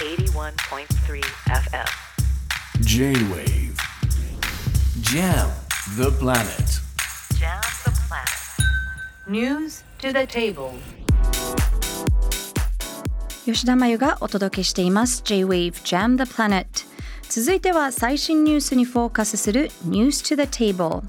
81.3 FM J-Wave Jam the planet Jam the planet News to the table 吉田真由がお届けしています J-Wave Jam the Planet 続いては最新ニュースにフォーカスする News to the Table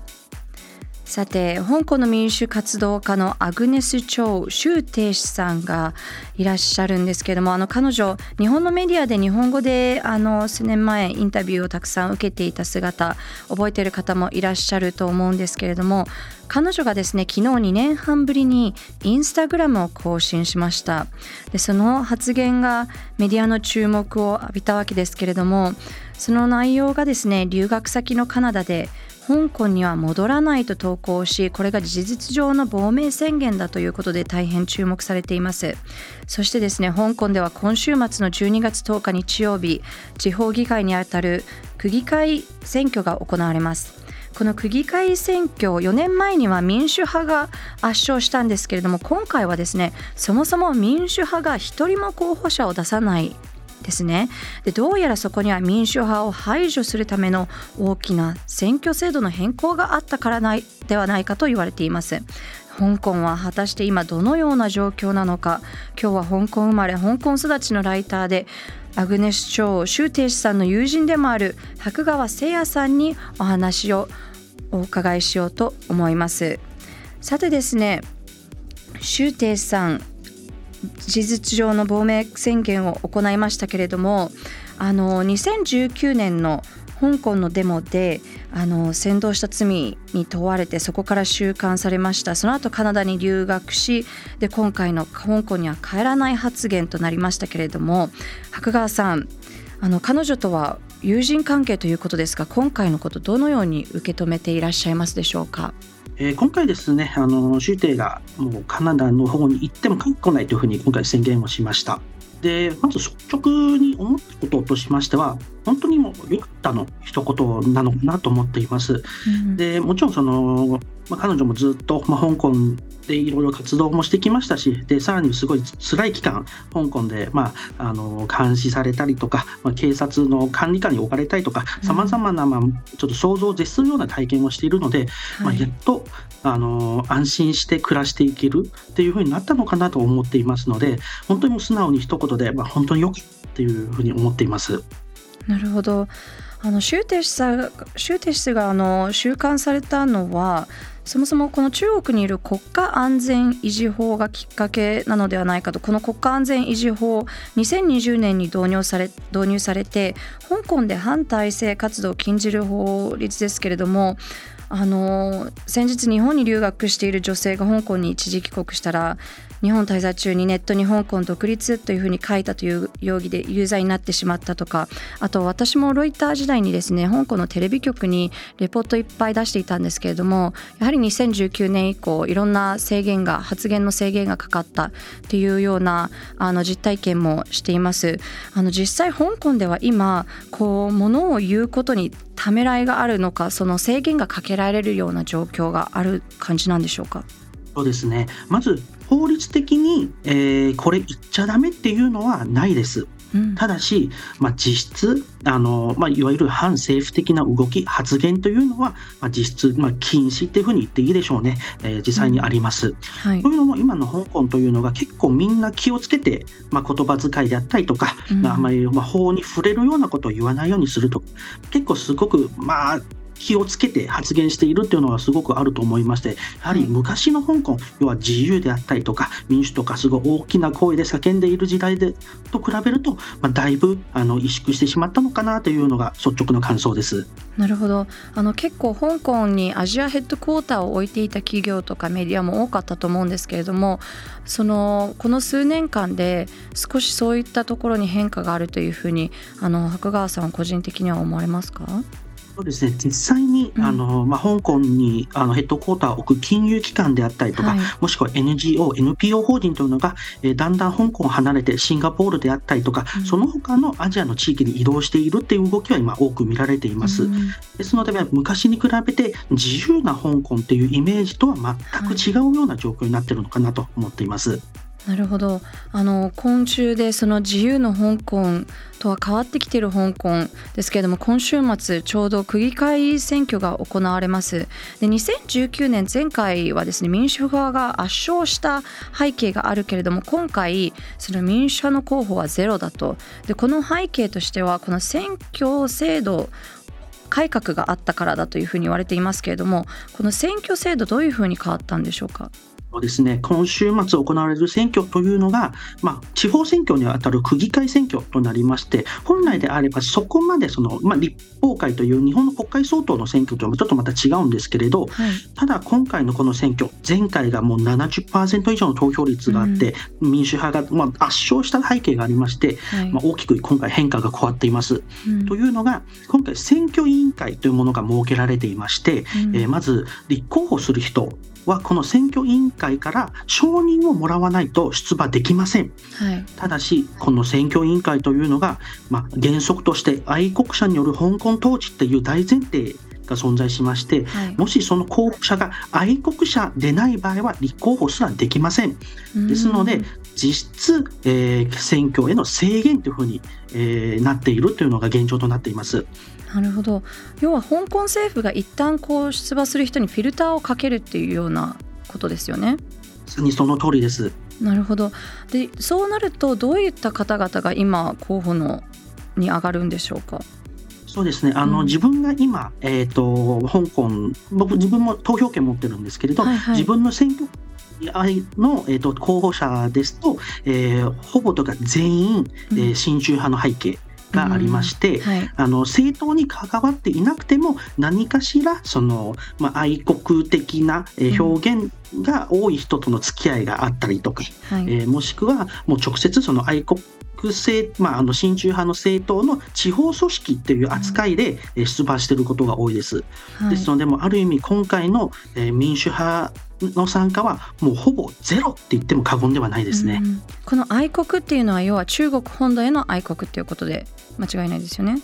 さて香港の民主活動家のアグネス・チョウ周庭氏さんがいらっしゃるんですけれどもあの彼女日本のメディアで日本語であの数年前インタビューをたくさん受けていた姿覚えてる方もいらっしゃると思うんですけれども彼女がですね昨日2年半ぶりにインスタグラムを更新しました。でその発言がメディアの注目を浴びたわけですけれどもその内容がですね留学先のカナダで香港には戻らないと投稿しこれが事実上の亡命宣言だということで大変注目されています。そしてですね香港では今週末の12月10日日曜日地方議会にあたる区議会選挙が行われます。この区議会選挙4年前には民主派が圧勝したんですけれども今回はですねそもそも民主派が一人も候補者を出さないですね。でどうやらそこには民主派を排除するための大きな選挙制度の変更があったからないではないかと言われています。香港は果たして今どのような状況なのか。今日は香港生まれ香港育ちのライターでアグネス・チョウ周庭氏さんの友人でもある白川誠也さんにお話をお伺いしようと思います。さてですね周庭さん事実上の亡命宣言を行いましたけれどもあの2019年の香港のデモであの扇動した罪に問われてそこから収監されました。その後カナダに留学しで今回の香港には帰らない発言となりましたけれども白川さんあの彼女とは友人関係ということですが今回のことどのように受け止めていらっしゃいますでしょうか？えー、今回ですね、あの、周庭がもうカナダの方に行っても帰ってこないというふうに今回宣言をしました。で、まず率直に思ったこととしましては、本当にもう良かったの一言なのかなと思っています。うん、で、もちろんその、まあ、彼女もずっと、まあ、香港でいろいろ活動もしてきましたし、で、さらにすごい辛い期間、香港で、まあ、あの、監視されたりとか、まあ、警察の管理下に置かれたりとか、さまざまな、まあ、ちょっと想像を絶するような体験をしているので、まあ、やっと、あの、安心して暮らしていけるっていうふうになったのかなと思っていますので、本当に素直に一言で、まあ、本当によくっていうふうに思っています。なるほど。あのシューティ氏があの収監されたのはそもそもこの中国にいる国家安全維持法がきっかけなのではないかとこの国家安全維持法2020年に導入され導入されて香港で反体制活動を禁じる法律ですけれどもあの先日日本に留学している女性が香港に一時帰国したら日本滞在中にネットに香港独立というふうに書いたという容疑で有罪になってしまったとかあと私もロイター時代にですね香港のテレビ局にレポートいっぱい出していたんですけれどもやはり2019年以降いろんな制限が発言の制限がかかったっていうようなあの実体験もしています。あの実際香港では今こうものを言うことにためらいがあるのかその制限がかけられるような状況がある感じなんでしょうか？そうですね。まず法律的に、えー、これ言っちゃダメっていうのはないです。うん、ただし、まあ、実質あの、まあ、いわゆる反政府的な動き発言というのは、まあ、実質、まあ、禁止っていうふうに言っていいでしょうね、えー、実際にあります。うん。はい、というのも今の香港というのが結構みんな気をつけて、まあ、言葉遣いであったりとか、うん、あまり、まあ、法に触れるようなことを言わないようにすると結構すごくまあ気をつけて発言しているっていうのはすごくあると思いましてやはり昔の香港要は自由であったりとか民主とかすごい大きな声で叫んでいる時代でと比べると、まあ、だいぶあの萎縮してしまったのかなというのが率直な感想です。なるほど。あの結構香港にアジアヘッドクォーターを置いていた企業とかメディアも多かったと思うんですけれどもそのこの数年間で少しそういったところに変化があるというふうにあの白川さん個人的には思われますか？そうですね。実際に、うん、あのまあ、香港にあのヘッドクォーターを置く金融機関であったりとか、はい、もしくは NGO、NPO 法人というのが、えー、だんだん香港を離れてシンガポールであったりとか、うん、その他のアジアの地域に移動しているっていう動きは今多く見られています。うん、ですので、昔に比べて自由な香港っていうイメージとは全く違うような状況になっているのかなと思っています。なるほど。あの今週でその自由の香港とは変わってきている香港ですけれども今週末ちょうど区議会選挙が行われます。で2019年前回はですね民主派が圧勝した背景があるけれども今回その民主派の候補はゼロだと。でこの背景としてはこの選挙制度改革があったからだというふうに言われていますけれどもこの選挙制度どういうふうに変わったんでしょうか？ですね、今週末行われる選挙というのが、まあ、地方選挙にあたる区議会選挙となりまして、本来であればそこまでその、まあ、立法会という日本の国会相当の選挙とはちょっとまた違うんですけれど、はい、ただ今回のこの選挙、前回がもう70%以上の投票率があって、うん、民主派がまあ圧勝した背景がありまして、はい、まあ、大きく今回変化が変わっています。うん、というのが、今回選挙委員会というものが設けられていまして、うん、えー、まず立候補する人はこの選挙委員会から承認をもらわないと出馬できません、はい、ただしこの選挙委員会というのが、まあ、原則として愛国者による香港統治っていう大前提が存在しまして、はい、もしその候補者が愛国者でない場合は立候補すらできません。ですので実質、えー、選挙への制限というふうに、えー、なっているというのが現状となっています。なるほど要は香港政府が一旦こう出馬する人にフィルターをかけるっていうようなことですよね。にその通りです。なるほどでそうなるとどういった方々が今候補のに上がるんでしょうか？そうですねあの、うん、自分が今、えーと、香港僕自分も投票権持ってるんですけれど、はいはい、自分の選挙の、えーと、候補者ですと、えー、ほぼとか全員、えー、親中派の背景。がありまして、うん。はい、あの政党に関わっていなくても何かしらその、まあ、愛国的な表現が多い人との付き合いがあったりとか、はい、えー、もしくはもう直接その愛国政、まあ、あの親中派の政党の地方組織っていう扱いで出馬していることが多いです。はい、ですのでもある意味今回の民主派の参加はもうほぼゼロって言っても過言ではないですね。この愛国っていうのは要は中国本土への愛国っていうことで間違いないですよね。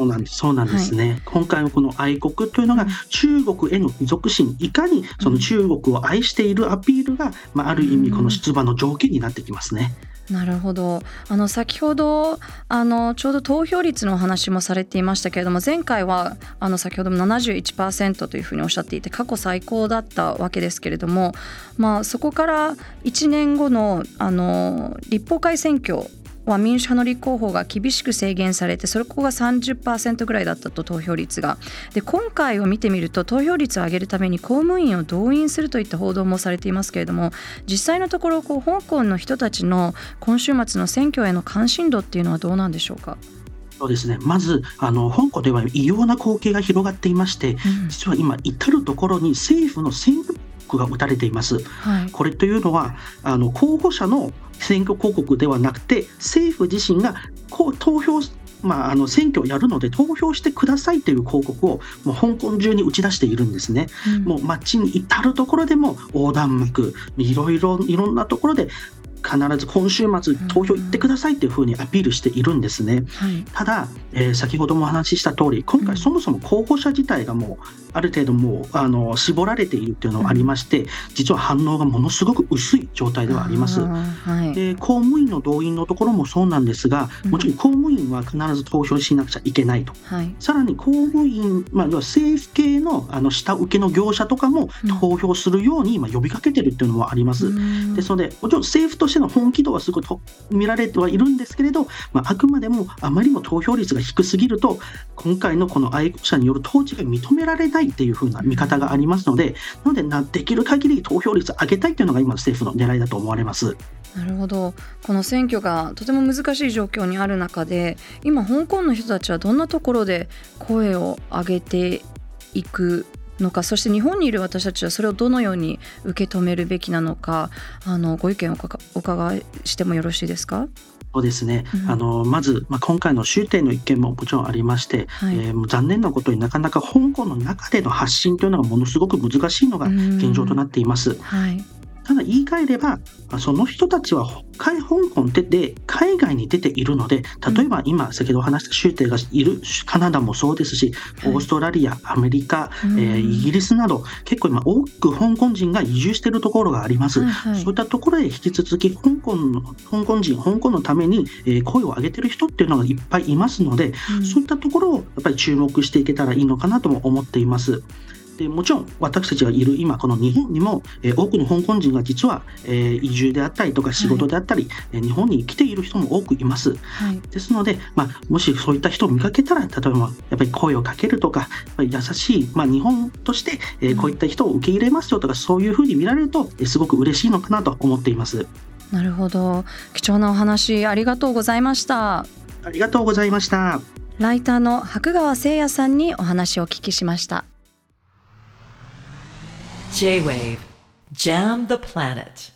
そうなんです。そうなんですね。はい、今回のこの愛国というのが中国への帰属心、いかにその中国を愛しているアピールが、まあ、ある意味この出馬の条件になってきますね。なるほど。あの先ほどあのちょうど投票率のお話もされていましたけれども前回はあの先ほども71%というふうにおっしゃっていて過去最高だったわけですけれども、まあ、そこから1年後のあの立法会選挙は民主派の立候補が厳しく制限されてそれここが30%ぐらいだったと投票率が。で今回を見てみると投票率を上げるために公務員を動員するといった報道もされていますけれども実際のところこう香港の人たちの今週末の選挙への関心度っていうのはどうなんでしょうか？そうですね。まずあの香港では異様な光景が広がっていまして、うん、実は今至る所に政府の選挙区が打たれています。はい、これというのはあの候補者の選挙広告ではなくて政府自身がこう投票まあ、あの選挙をやるので投票してくださいという広告をもう香港中に打ち出しているんですね。うん、もう街に至る所でも横断幕いろいろいろんなところで必ず今週末投票行ってくださいっていうふうにアピールしているんですね。はい、ただ、えー、先ほどもお話しした通り今回そもそも候補者自体がもうある程度もうあの絞られているっていうのがありまして、実は反応がものすごく薄い状態ではあります。はい、で公務員の動員のところもそうなんですがもちろん公務員は必ず投票しなくちゃいけないと、はい、さらに公務員、まあ、政府系のあの下請けの業者とかも投票するように今呼びかけてるっていうのもあります。ですのでもちろん政府としての本気度はすごいと見られてはいるんですけれど、まあ、あくまでもあまりも投票率が低すぎると今回のこの愛国者による統治が認められないっていうふうな見方がありますのでなのでなできる限り投票率上げたいっていうのが今政府の狙いだと思われます。なるほどこの選挙がとても難しい状況にある中で今香港の人たちはどんなところで声を上げていくのかそして日本にいる私たちはそれをどのように受け止めるべきなのかあのご意見をお伺いしてもよろしいですか？そうですね、うん、あのまず、まあ、今回の終点の一件ももちろんありまして、はい、えー、残念なことになかなか香港の中での発信というのがものすごく難しいのが現状となっています。はい、ただ言い換えれば、その人たちは香港でで海外に出ているので、例えば今、先ほど話した州邸がいるカナダもそうですし、オーストラリア、アメリカ、えー、イギリスなど、結構今多く香港人が移住しているところがあります。そういったところで引き続き香港の、香港人、香港のために、えー、声を上げてる人っていうのがいっぱいいますので、うん、そういったところをやっぱり注目していけたらいいのかなとも思っています。でもちろん私たちがいる今この日本にも、えー、多くの香港人が実は、えー、移住であったりとか仕事であったり、はい、日本に来ている人も多くいます、はい、ですので、まあ、もしそういった人を見かけたら例えばやっぱり声をかけるとか優しい、まあ、日本として、えー、こういった人を受け入れますよとか、そういうふうに見られると、えー、すごく嬉しいのかなと思っています。なるほど。貴重なお話ありがとうございました。ありがとうございました。ライターの白川誠也さんにお話をお聞きしました J-Wave. Jam the Planet